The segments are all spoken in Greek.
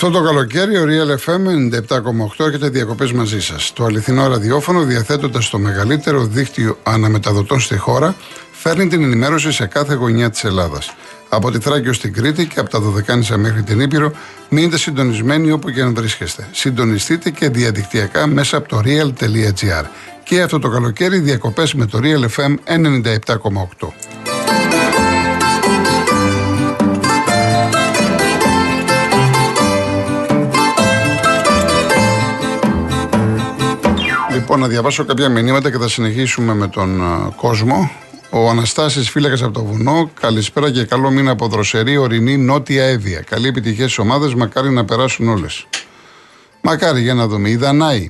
Αυτό το καλοκαίρι ο Real FM 97,8 έρχεται διακοπές μαζί σας. Το αληθινό ραδιόφωνο, διαθέτοντας το μεγαλύτερο δίκτυο αναμεταδοτών στη χώρα, φέρνει την ενημέρωση σε κάθε γωνιά της Ελλάδας. Από τη Θράκη ως την Κρήτη και από τα Δωδεκάνησα μέχρι την Ήπειρο, μείνετε συντονισμένοι όπου και αν βρίσκεστε. Συντονιστείτε και διαδικτυακά μέσα από το real.gr. Και αυτό το καλοκαίρι διακοπές με το Real FM 97,8. Λοιπόν, να διαβάσω κάποια μηνύματα και θα συνεχίσουμε με τον κόσμο. Ο Αναστάσης φύλακας από το βουνό. Καλησπέρα και καλό μήνα από δροσερή, ορεινή, νότια Εύβοια. Καλή επιτυχία στις ομάδες, μακάρι να περάσουν όλες. Μακάρι για να δούμε. Η Δανάη.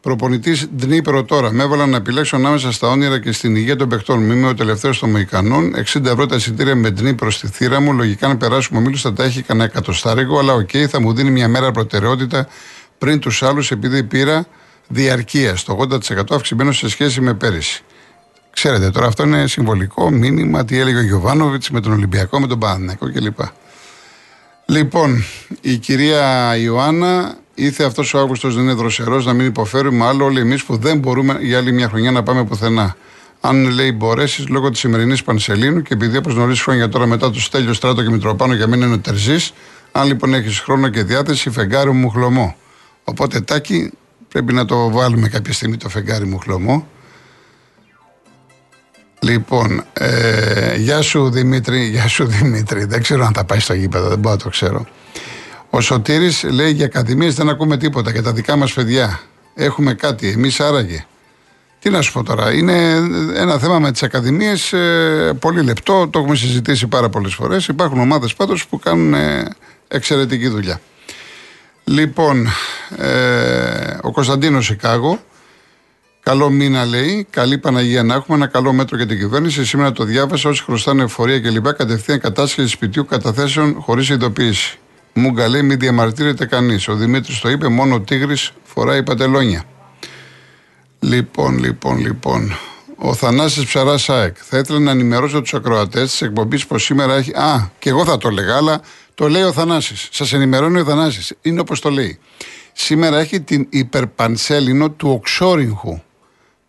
Προπονητής Ντνίπρο τώρα. Με έβαλαν να επιλέξω ανάμεσα στα όνειρα και στην υγεία των παιχτών. Μη είμαι ο τελευταίος των Μοϊκανών. 60 ευρώ τα εισιτήρια με Ντνίπρο στη θύρα μου. Λογικά να περάσουμε ο Μίλου θα τα έχει κανένα εκατοστάρικο. Αλλά OK, okay, θα μου δίνει μια μέρα προτεραιότητα πριν τους άλλους επειδή πήρα διαρκείας. Το 80% αυξημένος σε σχέση με πέρυσι. Ξέρετε τώρα, αυτό είναι συμβολικό μήνυμα τι έλεγε ο Γιωβάνοβιτς με τον Ολυμπιακό, με τον Παναθηναϊκό κλπ. Λοιπόν, η κυρία Ιωάννα ήρθε αυτός ο Αύγουστος δεν είναι δροσερός να μην υποφέρουμε άλλο όλοι εμείς που δεν μπορούμε για άλλη μια χρονιά να πάμε πουθενά. Αν λέει μπορέσεις λόγω της σημερινής Πανσελίνου και επειδή όπως γνωρίζεις χρόνια τώρα μετά του Στέλιο Στράτο και Μητροπάνο για μένα είναι ο Τερζής, αν λοιπόν έχεις χρόνο και διάθεση, φεγγάρι μου χλωμό. Οπότε τάκι πρέπει να το βάλουμε κάποια στιγμή το φεγγάρι μου χλωμό. Λοιπόν, ε, γεια σου Δημήτρη, γεια σου Δημήτρη. Δεν ξέρω αν θα πάει στο γήπεδο, δεν μπορώ να το ξέρω. Ο Σωτήρης λέει για ακαδημίες δεν ακούμε τίποτα για τα δικά μας παιδιά. Έχουμε κάτι, εμείς άραγε. Τι να σου πω τώρα, είναι ένα θέμα με τις ακαδημίες ε, πολύ λεπτό, το έχουμε συζητήσει πάρα πολλές φορές. Υπάρχουν ομάδες πάντως που κάνουν ε, εξαιρετική δουλειά. Λοιπόν, ε, ο Κωνσταντίνος Σικάγο Καλό μήνα λέει. Καλή Παναγία να έχουμε. Ένα καλό μέτρο για την κυβέρνηση. Σήμερα το διάβασα. Όσοι χρωστάνε εφορία κλπ. Κατευθείαν κατάσχεση σπιτιού καταθέσεων χωρίς ειδοποίηση. Μούγκα λέει μην διαμαρτύρεται κανείς. Ο Δημήτρης το είπε. Μόνο ο Τίγρης φοράει παντελόνια. Λοιπόν, λοιπόν, λοιπόν. Ο Θανάσης Ψαράς ΣΑΕΚ. Θα ήθελα να ενημερώσω τους ακροατές της εκπομπής πως σήμερα έχει. Α, και εγώ θα το λέγα, αλλά το λέει ο Θανάσης. Σας ενημερώνει ο Θανάσης. Είναι όπως το λέει. Σήμερα έχει την υπερπανσέλινο του Οξόρυγχου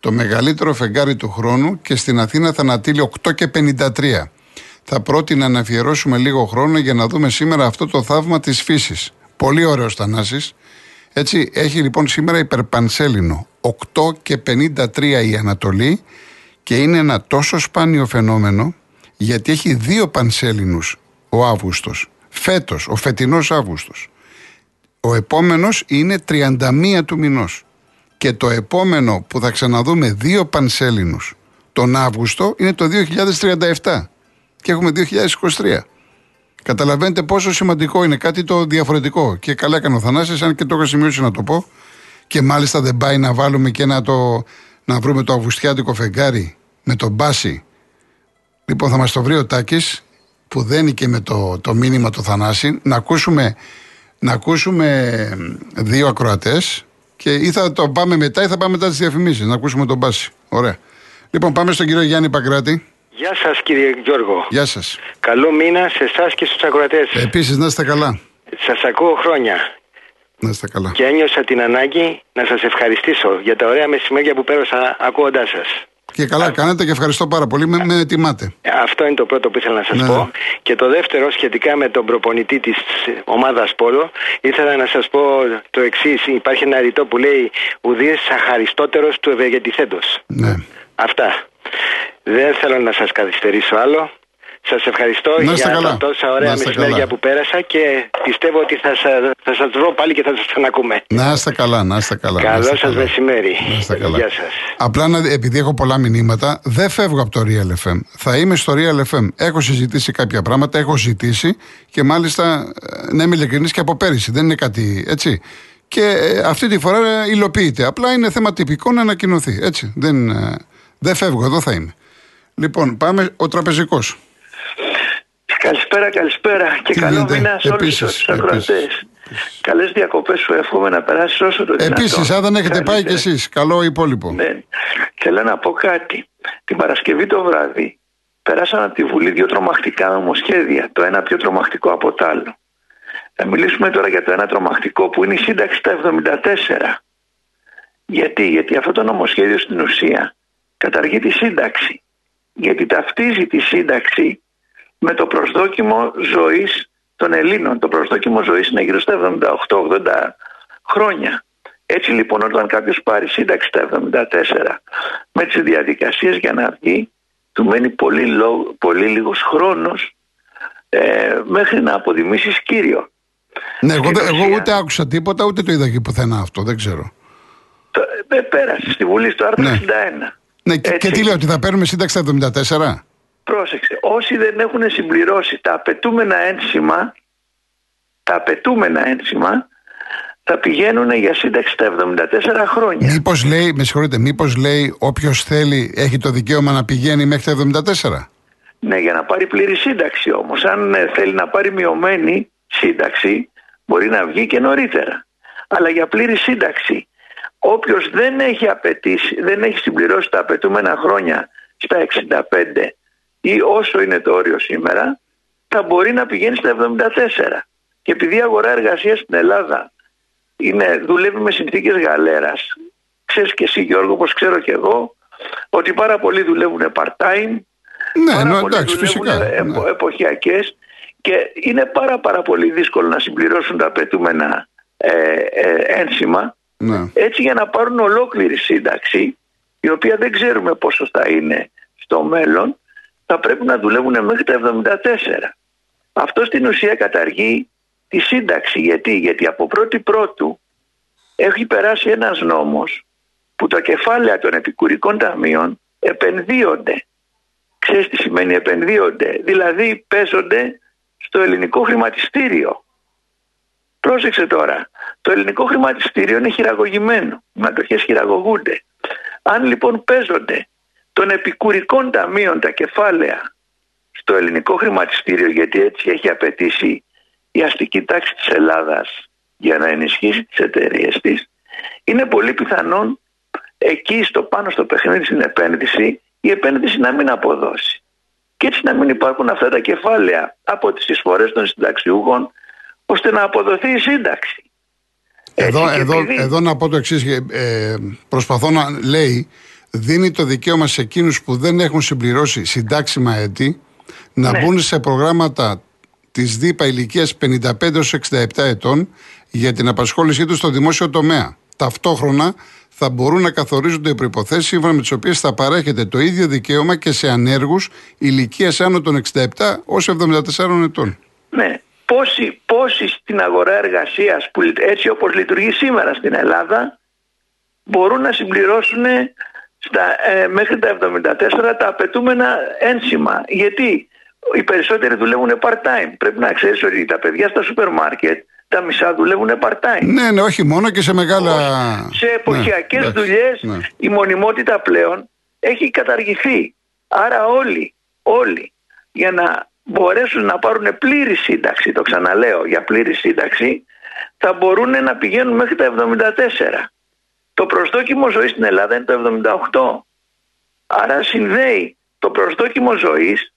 το μεγαλύτερο φεγγάρι του χρόνου και στην Αθήνα θα ανατείλει 8 και 53. Θα πρότεινα να αφιερώσουμε λίγο χρόνο για να δούμε σήμερα αυτό το θαύμα της φύσης. Πολύ ωραίος Θανάσης. Έτσι έχει λοιπόν σήμερα υπερπανσέλινο 8 και 53 η Ανατολή και είναι ένα τόσο σπάνιο φαινόμενο γιατί έχει δύο πανσέλινους ο Αύγουστος. Φέτος, ο φετινός Αύγουστος. Ο επόμενος είναι 31 του μηνός και το επόμενο που θα ξαναδούμε δύο πανσέλινους τον Αύγουστο είναι το 2037 και έχουμε 2023. Καταλαβαίνετε πόσο σημαντικό είναι κάτι το διαφορετικό. Και καλά έκανε ο Θανάσης, αν και το έχω σημειώσει να το πω. Και μάλιστα δεν πάει να βάλουμε και να, το, να βρούμε το Αυγουστιάτικο φεγγάρι με τον Μπάση. Λοιπόν, θα μας το βρει ο Τάκης που δένει και με το, το μήνυμα του Θανάση να ακούσουμε, να ακούσουμε δύο ακροατές και ή θα το πάμε μετά ή θα πάμε μετά τις διαφημίσεις. Να ακούσουμε τον Μπάση. Ωραία. Λοιπόν, πάμε στον κύριο Γιάννη Παγκράτη. Γεια σας κύριε Γιώργο. Γεια σας. Καλό μήνα σε εσάς και στους ακροατές. Επίσης, να είστε καλά. Σας ακούω χρόνια. Να είστε καλά. Και ένιωσα την ανάγκη να σας ευχαριστήσω για τα ωραία μεσημέρια που πέρασα ακούγοντάς σας. Και καλά κάνετε και ευχαριστώ πάρα πολύ. Με, με τιμάτε. Αυτό είναι το πρώτο που ήθελα να σας Ναι. πω. Και το δεύτερο, σχετικά με τον προπονητή της ομάδας Πόλο, ήθελα να σας πω το εξής. Υπάρχει ένα ρητό που λέει Ουδή αχαριστότερος του ευεργετηθέντος. Ναι. Αυτά. Δεν θέλω να σας καθυστερήσω άλλο. Σας ευχαριστώ Να είστε για καλά. τα τόσα Να ωραία είστε μεσημέρια καλά. που πέρασα και πιστεύω ότι θα, σα, θα σας βρω πάλι και θα σας ξανακούμε. Να είστε καλά, να είστε καλά. να Καλό είστε σας καλά. μεσημέρι. Να είστε καλά. Γεια σας. Απλά να, επειδή έχω πολλά μηνύματα, δεν φεύγω από το Real FM. Θα είμαι στο Real FM. Έχω συζητήσει κάποια πράγματα, έχω ζητήσει και μάλιστα, ε, να είμαι ειλικρινής και από πέρυσι. Δεν είναι κάτι έτσι. Και ε, αυτή τη φορά ε, υλοποιείται. Απλά είναι θέμα τυπικό να ανακοινωθεί. Έτσι. Δεν, ε, δεν φεύγω, εδώ θα είμαι. Λοιπόν, πάμε ο τραπεζικός. Καλησπέρα, καλησπέρα και Τι καλό γίνεται, μήνα σε όλους επίσης, τους ακροατές. επίσης. Καλές διακοπές σου εύχομαι να περάσεις όσο το δυνατόν. Επίσης, αν δεν έχετε πάει κι Καλύτερα. εσείς, καλό υπόλοιπο. Ναι. Θέλω να πω κάτι. Την Παρασκευή το βράδυ πέρασαν από τη Βουλή δύο τρομακτικά νομοσχέδια. Το ένα πιο τρομακτικό από το άλλο. Θα μιλήσουμε τώρα για το ένα τρομακτικό που είναι η σύνταξη τα 74. Γιατί, γιατί αυτό το νομοσχέδιο στην ουσία καταργεί τη σύνταξη. Γιατί ταυτίζει τη σύνταξη με το προσδόκιμο ζωής των Ελλήνων. Το προσδόκιμο ζωής είναι γύρω στα 78-80 χρόνια. Έτσι λοιπόν όταν κάποιος πάρει σύνταξη τα 74 με τις διαδικασίες για να βγει του μένει πολύ, λό, πολύ λίγος χρόνος ε, μέχρι να αποδημήσεις κύριο. Ναι, εγώ, εγώ ούτε άκουσα τίποτα ούτε το είδα και πουθενά αυτό, δεν ξέρω. Το, ε, πέρασε στη Βουλή στο άρθρο ναι. 61. Ναι, και, και τι λέει, ότι θα παίρνουμε σύνταξη τα 74. Πρόσεξε, όσοι δεν έχουν συμπληρώσει τα απαιτούμενα ένσημα, τα απαιτούμενα ένσημα, θα πηγαίνουν για σύνταξη τα 74 χρόνια. Μήπως λέει, με συγχωρείτε, μήπως λέει όποιος θέλει έχει το δικαίωμα να πηγαίνει μέχρι τα 74. Ναι, για να πάρει πλήρη σύνταξη όμως. Αν ε, θέλει να πάρει μειωμένη σύνταξη, μπορεί να βγει και νωρίτερα. Αλλά για πλήρη σύνταξη, όποιος δεν έχει απαιτήσει, δεν έχει συμπληρώσει τα απαιτούμενα χρόνια στα 65 ή όσο είναι το όριο σήμερα, θα μπορεί να πηγαίνει στα 74. Και επειδή η αγορά εργασίας στην Ελλάδα είναι, δουλεύει με συνθήκες γαλέρας, ξέρεις και εσύ Γιώργο, όπως ξέρω και εγώ, ότι πάρα πολλοί δουλεύουν part-time. Ναι, πάρα ναι, εντάξει, φυσικά. Επο, ναι. Εποχιακές και είναι πάρα πάρα πολύ δύσκολο να συμπληρώσουν τα απαιτούμενα ε, ε, ένσημα. Ναι. Έτσι για να πάρουν ολόκληρη σύνταξη, η οποία δεν ξέρουμε πόσο θα είναι στο μέλλον, θα πρέπει να δουλεύουν μέχρι τα 74. Αυτό στην ουσία καταργεί τη σύνταξη. Γιατί, Γιατί από πρώτη πρώτου έχει περάσει ένας νόμος που τα κεφάλαια των επικουρικών ταμείων επενδύονται. Ξέρεις τι σημαίνει επενδύονται; Δηλαδή παίζονται στο ελληνικό χρηματιστήριο. Πρόσεξε τώρα. Το ελληνικό χρηματιστήριο είναι χειραγωγημένο. Οι μετοχές χειραγωγούνται. Αν λοιπόν παίζονται των επικουρικών ταμείων τα κεφάλαια στο ελληνικό χρηματιστήριο γιατί έτσι έχει απαιτήσει η αστική τάξη της Ελλάδας για να ενισχύσει τις εταιρείες της είναι πολύ πιθανόν εκεί στο πάνω στο παιχνίδι στην επένδυση η επένδυση να μην αποδώσει και έτσι να μην υπάρχουν αυτά τα κεφάλαια από τις εισφορές των συνταξιούχων ώστε να αποδοθεί η σύνταξη. Εδώ, εδώ, εδώ να πω το εξής. Ε, προσπαθώ να λέει δίνει το δικαίωμα σε εκείνους που δεν έχουν συμπληρώσει συντάξιμα έτη να ναι. μπουν σε προγράμματα της ΔΥΠΑ ηλικίας 55 έως 67 ετών για την απασχόλησή τους στο δημόσιο τομέα. Ταυτόχρονα θα μπορούν να καθορίζονται οι προποθέσει σύμφωνα με τις οποίες θα παρέχεται το ίδιο δικαίωμα και σε ανέργους ηλικίας άνω των 67 ω 74 ετών. Ναι. Πόσοι, πόσοι στην αγορά εργασίας που έτσι όπως λειτουργεί σήμερα στην Ελλάδα μπορούν να συμπληρώσουν στα, ε, μέχρι τα 74 τα απαιτούμενα ένσημα. Γιατί οι περισσότεροι δουλεύουν part-time. Πρέπει να ξέρεις ότι τα παιδιά στα σούπερ μάρκετ τα μισά δουλεύουν part-time. Ναι, ναι, όχι μόνο και σε μεγάλα. Σε εποχιακές ναι, δουλειές ναι. η μονιμότητα πλέον έχει καταργηθεί. Άρα όλοι, όλοι για να μπορέσουν να πάρουν πλήρη σύνταξη, το ξαναλέω για πλήρη σύνταξη, θα μπορούν να πηγαίνουν μέχρι τα 74. Το προσδόκιμο ζωής στην Ελλάδα είναι το 78. Άρα συνδέει το προσδόκιμο ζωής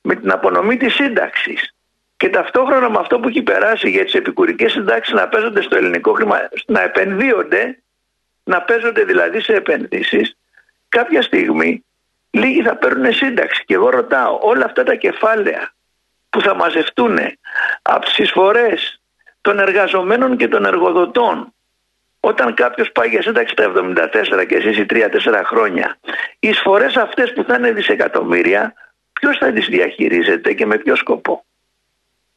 με την απονομή της σύνταξης. Και ταυτόχρονα με αυτό που έχει περάσει για τις επικουρικές συντάξεις να παίζονται στο ελληνικό χρήμα, να επενδύονται, να παίζονται δηλαδή σε επενδύσεις, κάποια στιγμή λίγοι θα παίρνουν σύνταξη. Και εγώ ρωτάω όλα αυτά τα κεφάλαια που θα μαζευτούν από τις εισφορές των εργαζομένων και των εργοδοτών όταν κάποιος πάει για σύνταξη τα 74 και ζήσει 3-4 χρόνια, οι εισφορές αυτές που θα είναι δισεκατομμύρια, ποιος θα τις διαχειρίζεται και με ποιο σκοπό;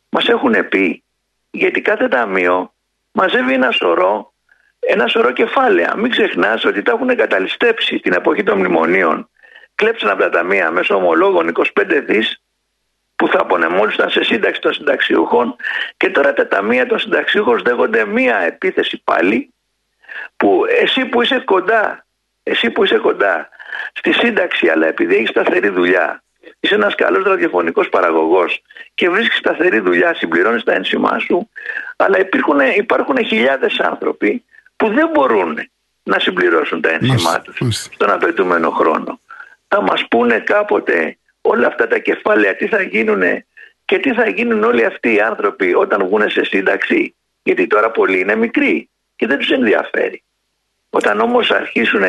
Μας έχουν πει, γιατί κάθε ταμείο μαζεύει ένα σωρό, ένα σωρό κεφάλαια. Μην ξεχνάς ότι τα έχουν καταλυστέψει στην εποχή των μνημονίων. Κλέψαν από τα ταμεία μέσω ομολόγων 25 δις που θα απονεμόλουσαν σε σύνταξη των συνταξιούχων και τώρα τα ταμεία των συνταξιούχων δέχονται μία επίθεση πάλι που εσύ που είσαι κοντά, εσύ που είσαι κοντά στη σύνταξη, αλλά επειδή έχεις σταθερή δουλειά, είσαι ένας καλός ραδιοφωνικός παραγωγός και βρίσκεις σταθερή δουλειά, συμπληρώνεις τα ένσημά σου, αλλά υπάρχουν, υπάρχουν χιλιάδες άνθρωποι που δεν μπορούν να συμπληρώσουν τα ένσημά τους στον απαιτούμενο χρόνο. Θα μας πούνε κάποτε όλα αυτά τα κεφάλαια τι θα γίνουν και τι θα γίνουν όλοι αυτοί οι άνθρωποι όταν βγουν σε σύνταξη. Γιατί τώρα πολλοί είναι μικροί και δεν τους ενδιαφέρει. Όταν όμως αρχίσουν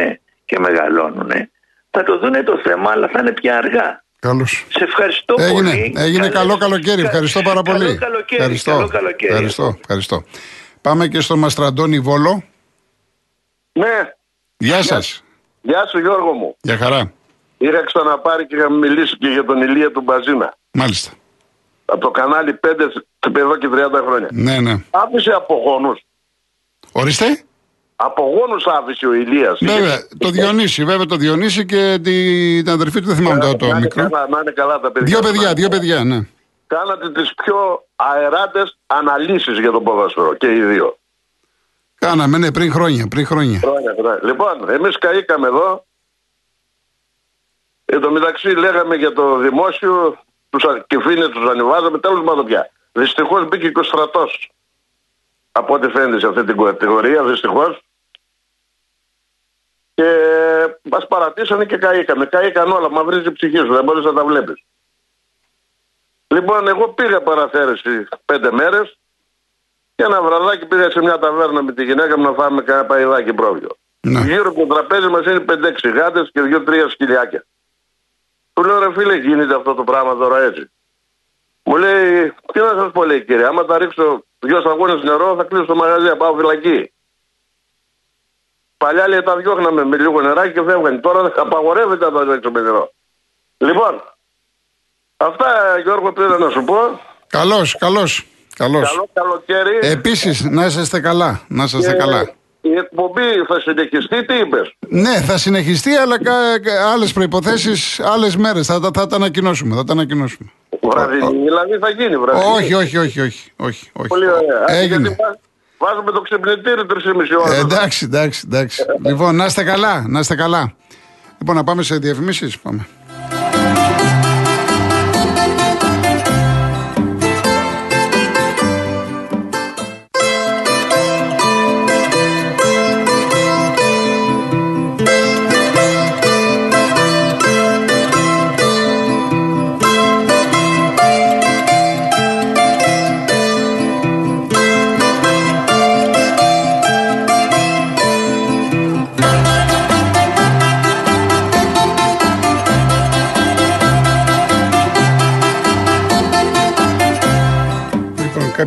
και μεγαλώνουν θα το δούνε το θέμα αλλά θα είναι πια αργά. Καλώς. Σε ευχαριστώ έγινε, πολύ. Έγινε καλό καλοκαίρι. Ευχαριστώ πάρα πολύ. Καλό καλοκαίρι. Ευχαριστώ. Καλό καλοκαίρι. Ευχαριστώ. Ευχαριστώ. Πάμε και στον Μαστραντώνη Βόλο. Ναι. Γεια σας. Γεια σου Γιώργο μου. Γεια χαρά. Είχα ξαναπάρει και είχα μιλήσει και για τον Ηλία του Μπαζίνα. Μάλιστα. Από το κανάλι 5 εδώ και 30 χρόνια. Ναι, ναι. Άφησε απογόνους. Ορίστε. Απογόνους άφησε ο Ηλίας. Βέβαια, το Διονύση, βέβαια το Διονύση και την αδερφή του, δεν θυμάμαι το, το να, είναι μικρό. καλά, να είναι καλά τα παιδιά. Δύο παιδιά, δύο παιδιά, ναι. Κάνατε τις πιο αεράτες αναλύσεις για τον ποδόσφαιρο και οι δύο. Κάναμε, ναι, πριν χρόνια, πριν χρόνια. Χρόνια, χρόνια. Λοιπόν, εμείς καήκαμε εδώ. Εν τω μεταξύ λέγαμε για το δημόσιο, τους κυφίνες τους ανεβάζαμε, τέλος πάντων πια. Δυστυχώς μπήκε και ο στρατός. Από ό,τι φαίνεται σε αυτή την κατηγορία, δυστυχώς. Και μας παρατήσανε και καήκαμε. Καήκαν όλα, μαυρίζει η ψυχή σου, δεν μπορείς να τα βλέπεις. Λοιπόν, εγώ πήγα παραθέρεση πέντε μέρες και ένα βραδάκι πήγα σε μια ταβέρνα με τη γυναίκα μου να φάμε κανένα παϊδάκι πρόβιο. Ναι. Γύρω από το τραπέζι μας είναι 5-6 γάτες και 2-3 σκυλιάκια. Του λέω ρε φίλε γίνεται αυτό το πράγμα τώρα έτσι. Μου λέει, τι να σας πω λέει κύριε, άμα τα ρίξω δυο σταγόνες νερό θα κλείσω το μαγαζί, θα πάω φυλακή. Παλιά λέει τα διώχναμε με λίγο νεράκι και φεύγανε. Τώρα απαγορεύεται να τα ρίξω με νερό. Λοιπόν, αυτά Γιώργο πήρα να σου πω. Καλώς, καλώς. Καλώς. Καλό καλοκαίρι. Επίσης, να είσαστε καλά, να είσαστε Και καλά. Η εκπομπή θα συνεχιστεί, τι είπες; Ναι, θα συνεχιστεί, αλλά κα, κα- άλλες προϋποθέσεις, άλλες μέρες. Θα, τα- θα τα ανακοινώσουμε, θα τα ανακοινώσουμε. Βραδινή, δηλαδή θα γίνει βραδινή. Όχι, όχι, όχι, όχι, όχι, όχι. Πολύ ωραία. Α, Έγινε. γιατί βά- Βάζουμε το ξυπνητήρι 3,5 ώρα. Ε, εντάξει, εντάξει, εντάξει. λοιπόν, να είστε καλά, να είστε καλά. Λοιπόν, να πάμε σε διαφημίσεις, πάμε.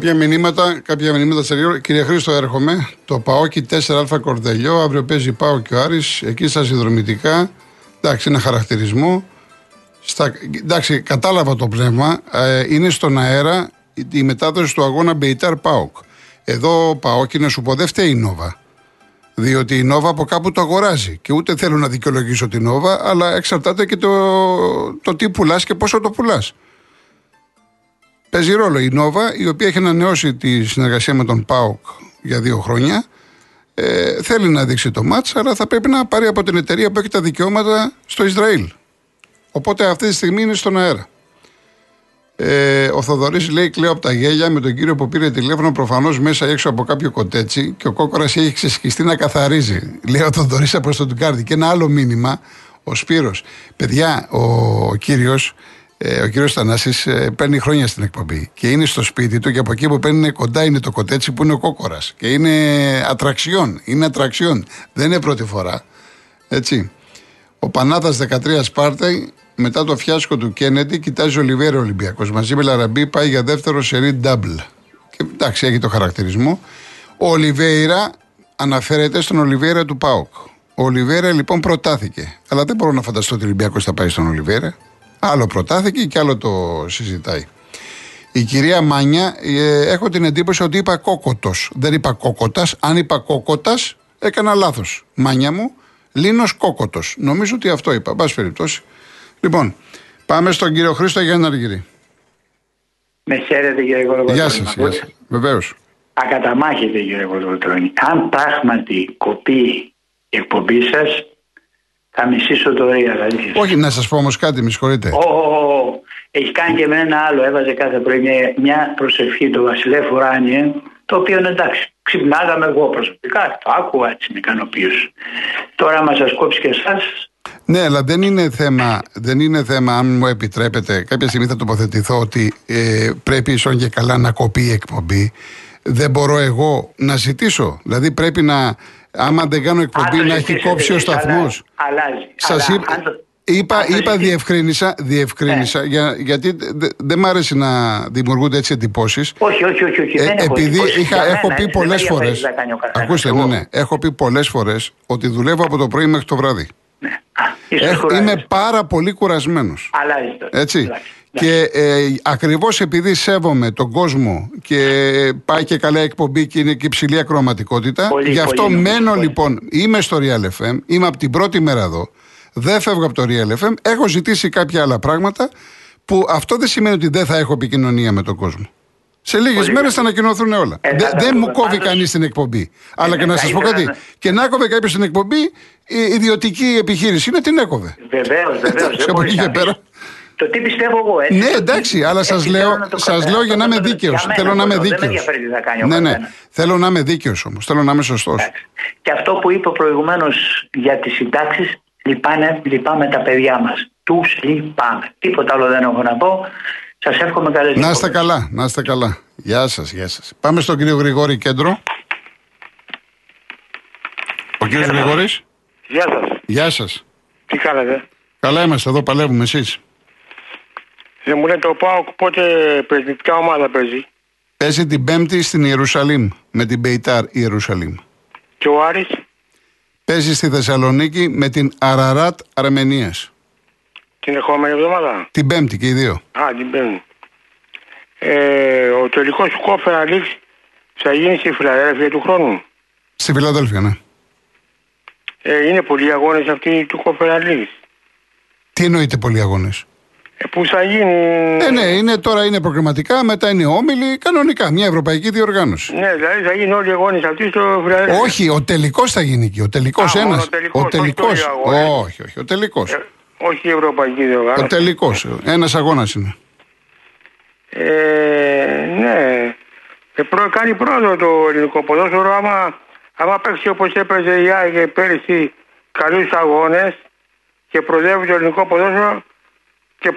Κάποια μηνύματα, κάποια μηνύματα σε λίγο. Κύριε Χρήστο, έρχομαι. Το Παόκι 4Α Κορδελιό. Αύριο παίζει Πάο και ο Άρης. Εκεί στα συνδρομητικά. Εντάξει, είναι χαρακτηρισμό. Στα, εντάξει, κατάλαβα το πνεύμα. Ε, είναι στον αέρα η, η μετάδοση του αγώνα Μπεϊτάρ Πάοκ. Εδώ Παόκι να σου πω δεν φταίει η Νόβα. Διότι η Νόβα από κάπου το αγοράζει. Και ούτε θέλω να δικαιολογήσω την Νόβα, αλλά εξαρτάται και το, το τι πουλάς και πόσο το πουλάς. Παίζει ρόλο η Νόβα, η οποία έχει ανανεώσει τη συνεργασία με τον ΠΑΟΚ για δύο χρόνια. Ε, θέλει να δείξει το μάτς, αλλά θα πρέπει να πάρει από την εταιρεία που έχει τα δικαιώματα στο Ισραήλ. Οπότε αυτή τη στιγμή είναι στον αέρα. Ε, ο Θοδωρής λέει: Κλαίω από τα γέλια με τον κύριο που πήρε τηλέφωνο προφανώς μέσα ή έξω από κάποιο κοτέτσι και ο κόκορας έχει ξεσκιστεί να καθαρίζει. Λέει ο Θοδωρής από στο Τουκάρδι. Και ένα άλλο μήνυμα, ο Σπύρος. Παιδιά, ο, ο κύριος ε, ο κύριος Θανάσης ε, παίρνει χρόνια στην εκπομπή και είναι στο σπίτι του και από εκεί που παίρνει κοντά είναι το κοτέτσι που είναι ο κόκορας. Και είναι ατραξιόν. Είναι ατραξιόν. Δεν είναι πρώτη φορά. Έτσι. Ο Πανάθας 13 Σπάρτα μετά το φιάσκο του Κέννετι κοιτάζει ο Ολιβέρα Ολυμπιακός. Μαζί με Λαραμπή πάει για δεύτερο σερί double. Και εντάξει, έχει το χαρακτηρισμό. Ο Ολιβέηρα αναφέρεται στον Ολιβέηρα του Πάοκ. Ο Ολιβέηρα λοιπόν προτάθηκε. Αλλά δεν μπορώ να φανταστώ ότι ο Ολυμπιακός θα πάει στον Ολιβέηρα. Άλλο προτάθηκε και άλλο το συζητάει. Η κυρία Μάνια, ε, έχω την εντύπωση ότι είπα κόκοτος. Δεν είπα κόκοτας. Αν είπα κόκοτας, έκανα λάθος. Μάνια μου, Λίνος Κόκοτος. Νομίζω ότι αυτό είπα. Μπας περιπτώσει. Λοιπόν, πάμε στον κύριο Χρήστο Γιάννη Αργυρή. Με χαίρετε κύριε Κολοκοτρώνη. Γεια σας, γεια σας. Βεβαίως. Ακαταμάχετε κύριε Κολοκοτρώνη. Αν πράγματι κοπεί η εκπομπής σας, θα μισήσω το ρίγα. Όχι, να σας πω όμως κάτι, με συγχωρείτε. Ω, έχει κάνει και με ένα άλλο. Έβαζε κάθε πρωί μια, μια προσευχή το Βασιλέ Φουράνιε το οποίο είναι εντάξει. Ξυπνάγαμε εγώ προσωπικά, το άκουγα έτσι με ικανοποίηση. Τώρα, άμα σας κόψει και εσάς, ναι, αλλά δεν είναι θέμα, δεν είναι θέμα αν μου επιτρέπετε, κάποια στιγμή θα τοποθετηθώ ότι ε, πρέπει ίσον και καλά να κοπεί η εκπομπή. Δεν μπορώ εγώ να ζητήσω. Δηλαδή πρέπει να, άμα δεν κάνω εκπομπή, να έχει κόψει ο σταθμός. Αλλάζει. Σας είπα, Είπα, είπα διευκρίνησα, διευκρίνησα ναι. για, γιατί δεν μ' άρεσε να δημιουργούνται έτσι εντυπώσεις. Όχι, όχι, όχι. όχι. Ε, επειδή είχα, έχω πει πολλές φορέ. Ακούστε, ναι, ναι. Έχω πει πολλές φορές ότι δουλεύω από το πρωί μέχρι το βράδυ. Ναι. Έχω, είμαι πάρα πολύ κουρασμένος. Έτσι. Ναι. Και ε, ακριβώς επειδή σέβομαι τον κόσμο και πάει και καλά εκπομπή και είναι και υψηλή ακροματικότητα, γι' αυτό πολύ, μένω πολύ. λοιπόν, είμαι στο Real FM, είμαι από την πρώτη μέρα εδώ, δεν φεύγω από το Real FM, έχω ζητήσει κάποια άλλα πράγματα που αυτό δεν σημαίνει ότι δεν θα έχω επικοινωνία με τον κόσμο. Σε λίγες μέρες θα ανακοινωθούν όλα. Ε, δεν μου κόβει κανείς την εκπομπή. Αλλά και να σας πω κάτι. Και να κόβει κάποιος την εκπομπή, η ιδιωτική επιχείρηση είναι την έκοβε. Βεβαίως, βεβαίως. Από εκεί και πέρα. Το τι πιστεύω εγώ, έτσι. Ναι, εντάξει, αλλά σας λέω, σας λέω για να είμαι δίκαιος. Θέλω να είμαι δίκαιος. Ναι, ναι. Θέλω να είμαι δίκαιος όμως. Θέλω να είμαι σωστός. Και αυτό που είπε προηγουμένω για τις συντάξεις, λυπάμαι τα παιδιά μας. Τους λυπάμαι. Τίποτα άλλο δεν έχω να πω. Σας εύχομαι καλές Να είστε καλά, να είστε καλά. Γεια σας, γεια σας. Πάμε στον κύριο Γρηγόρη Κέντρο. Ο κύριος Γρηγόρης. Γεια σας. Γεια σας. Τι κάνετε; Καλά είμαστε εδώ, παλεύουμε εσείς. Δεν μου λέτε ο Πάοκ πότε ποια ομάδα παίζει; Παίζει την Πέμπτη στην Ιερουσαλήμ με την Μπεϊτάρ Ιερουσαλήμ. Και ο Άρης; Παίζει στη Θεσσαλονίκη με την Αραράτ Αρμενίας. Την ερχόμενη εβδομάδα; Την Πέμπτη και οι δύο. Α, την Πέμπτη. Ε, ο τελικός του κόφερα Λίξ θα γίνει στη Φιλαδέλφια του χρόνου. Στη Φιλαδέλφια, ναι. Ε, είναι πολλοί αγώνες αυτοί του κόφερα Λίξ. Τι εννοείται πολλοί αγώνες; Ε, που θα γίνει. Ε, ναι, είναι, τώρα είναι προγραμματικά, μετά είναι όμιλοι, κανονικά. Μια ευρωπαϊκή διοργάνωση. Ναι, δηλαδή θα γίνει όλοι οι αγώνες αυτοί στο Φιλαδέλφια. Όχι, ο τελικός θα γίνει εκεί. Ο τελικός ένας. Ο τελικός. Όχι, όχι, ο τελικός. Ε, όχι η Ευρωπαϊκή Διοργάνωση. Ο τελικός. Ένας αγώνας είναι. Ε, ναι. Ε, προ, κάνει πρόοδο το ελληνικό ποδόσφαιρο. Άμα, άμα παίξει όπως έπαιζε η ΑΕΚ πέρυσι καλούς αγώνες και προδεύει το ελληνικό ποδόσφαιρο και,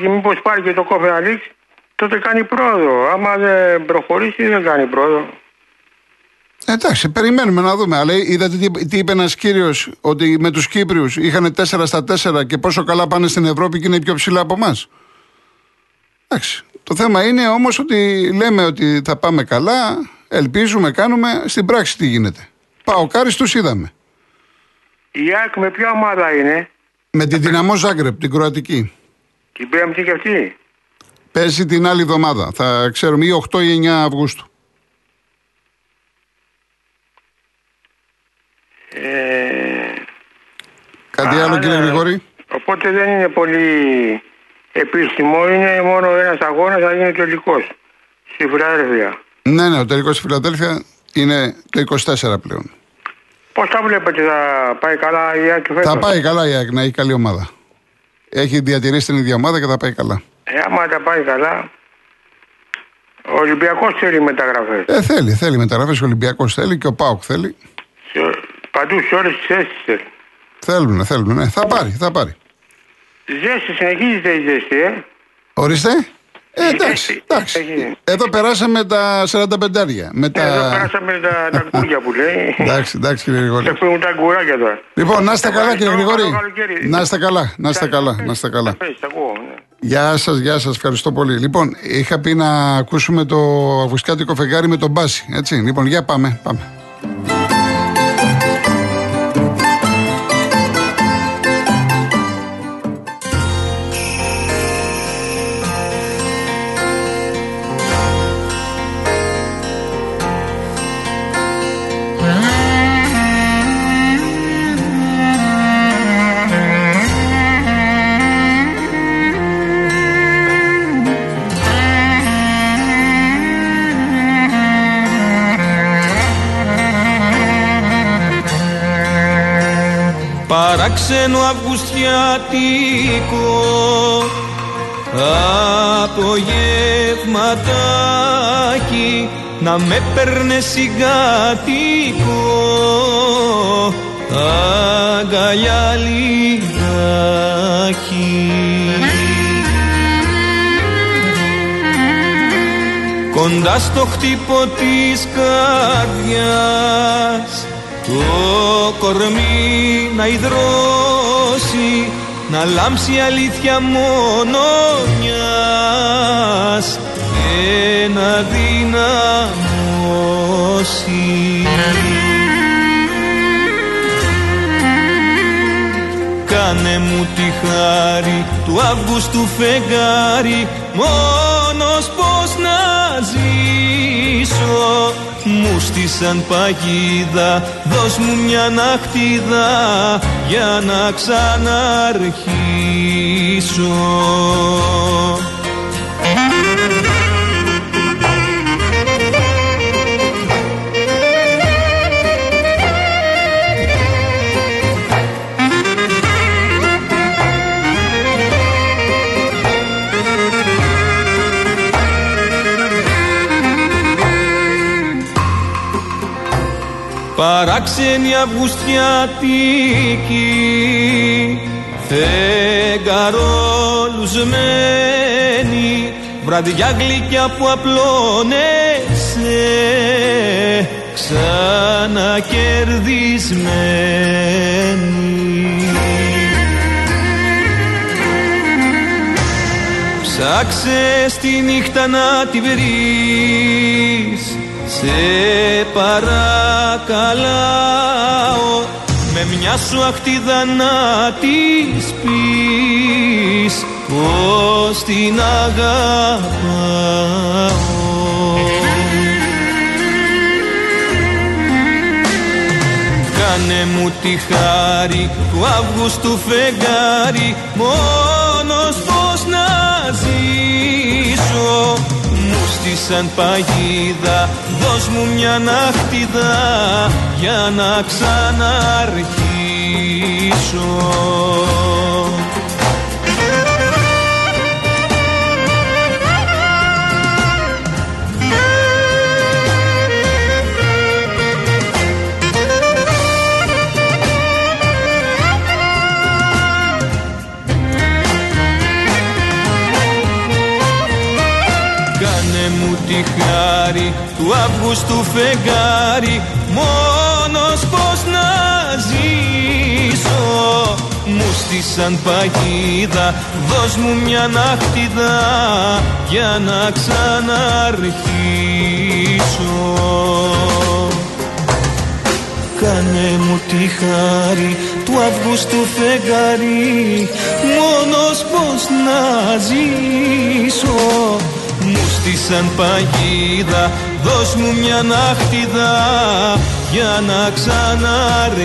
και μήπως πάρει και το κόφε Λίξ, τότε κάνει πρόοδο. Άμα δεν προχωρήσει, δεν κάνει πρόοδο. Εντάξει, περιμένουμε να δούμε. Αλλά είδατε τι, τι είπε ένας κύριος, ότι με τους Κύπριους είχαν 4 στα 4 και πόσο καλά πάνε στην Ευρώπη και είναι πιο ψηλά από εμάς. Εντάξει. Το θέμα είναι όμως ότι λέμε ότι θα πάμε καλά, ελπίζουμε, κάνουμε. Στην πράξη τι γίνεται. Πάω κάρις, τους είδαμε. Η ΑΕΚ με ποια ομάδα είναι, Με την δυναμό Ζάγκρεπ, την Κροατική. Την Πέμπτη και αυτή. Παίζει την άλλη εβδομάδα. Θα ξέρουμε ή 8 ή 9 Αυγούστου. Ε... Κάτι άλλο κύριε Γρηγόρη; Οπότε δεν είναι πολύ επίσημο, είναι μόνο ένας αγώνας, θα γίνει τελικό στη Φιλαδέλφια. Ναι, ναι, ο τελικός στη Φιλαδέλφια είναι το 24 πλέον. Πώς θα βλέπετε, θα πάει καλά η ΑΕΚ Θα πάει καλά η ΑΕΚ, να έχει καλή ομάδα. Έχει διατηρήσει την ίδια ομάδα και θα πάει καλά. Ε, άμα τα πάει καλά, ο Ολυμπιακός θέλει μεταγραφές. Ε, θέλει, θέλει μεταγραφές. Ο Ολυμπιακός θέλει και ο Πάοκ θέλει. Παντού σε όλες τις θέσεις θέλει. Θέλουν, θέλουν, ναι. Θα πάρει, θα πάρει. Ζέστη, συνεχίζεται η ζέστη, ε. Ορίστε. Ε, εντάξει, εντάξει. Εδώ περάσαμε τα 45 Με τα... Εδώ περάσαμε τα, τα κούρια που λέει. εντάξει, εντάξει κύριε Γρηγόρη. Θα πούμε τα κουράκια τώρα. Λοιπόν, να είστε καλά κύριε Γρηγόρη. Να είστε καλά, να είστε καλά, να είστε καλά. Γεια σας, γεια σας, ευχαριστώ πολύ. Λοιπόν, είχα πει να ακούσουμε το Αυγουστιάτικο φεγγάρι με τον Μπάση. Έτσι, λοιπόν, για πάμε, πάμε. Παράξενο αυγουστιάτικο απογευματάκι να με παίρνε συγκάτοικο. Αγκαλιά λιγάκι. Κοντά στο χτύπο της καρδιάς το κορμί να υδρώσει να λάμψει αλήθεια μόνο μιας. Και να δυναμώσει. Κάνε μου τη χάρη του Αύγουστου φεγγάρι μόνος πως να ζήσω μου στήσαν παγίδα. Δώσ' μου μια ναχτίδα Για να ξαναρχίσω παράξενη αυγουστιάτικη φεγγαρόλουσμένη βραδιά γλυκιά που απλώνεσαι. Ξανακερδισμένη Ψάξε στη νύχτα να τη βρεις σε παρακαλάω με μια σου αχτίδα να της πεις πως την αγαπάω. Κάνε μου τη χάρη του Αύγουστου φεγγάρι μόνος πως να ζήσω σαν παγίδα. Δώσ' μου μια ναχτίδα για να ξαναρχίσω του Αυγούστου φεγγάρι μόνος πως να ζήσω. Μου στήσαν παγίδα δώσ' μου μια ναχτίδα για να ξαναρχίσω. Κάνε μου τη χάρη του Αυγούστου φεγγάρι μόνος πως να ζήσω μου στήσαν παγίδα. Δώσ' μου μια ναχτίδα για να ξαναρχίσω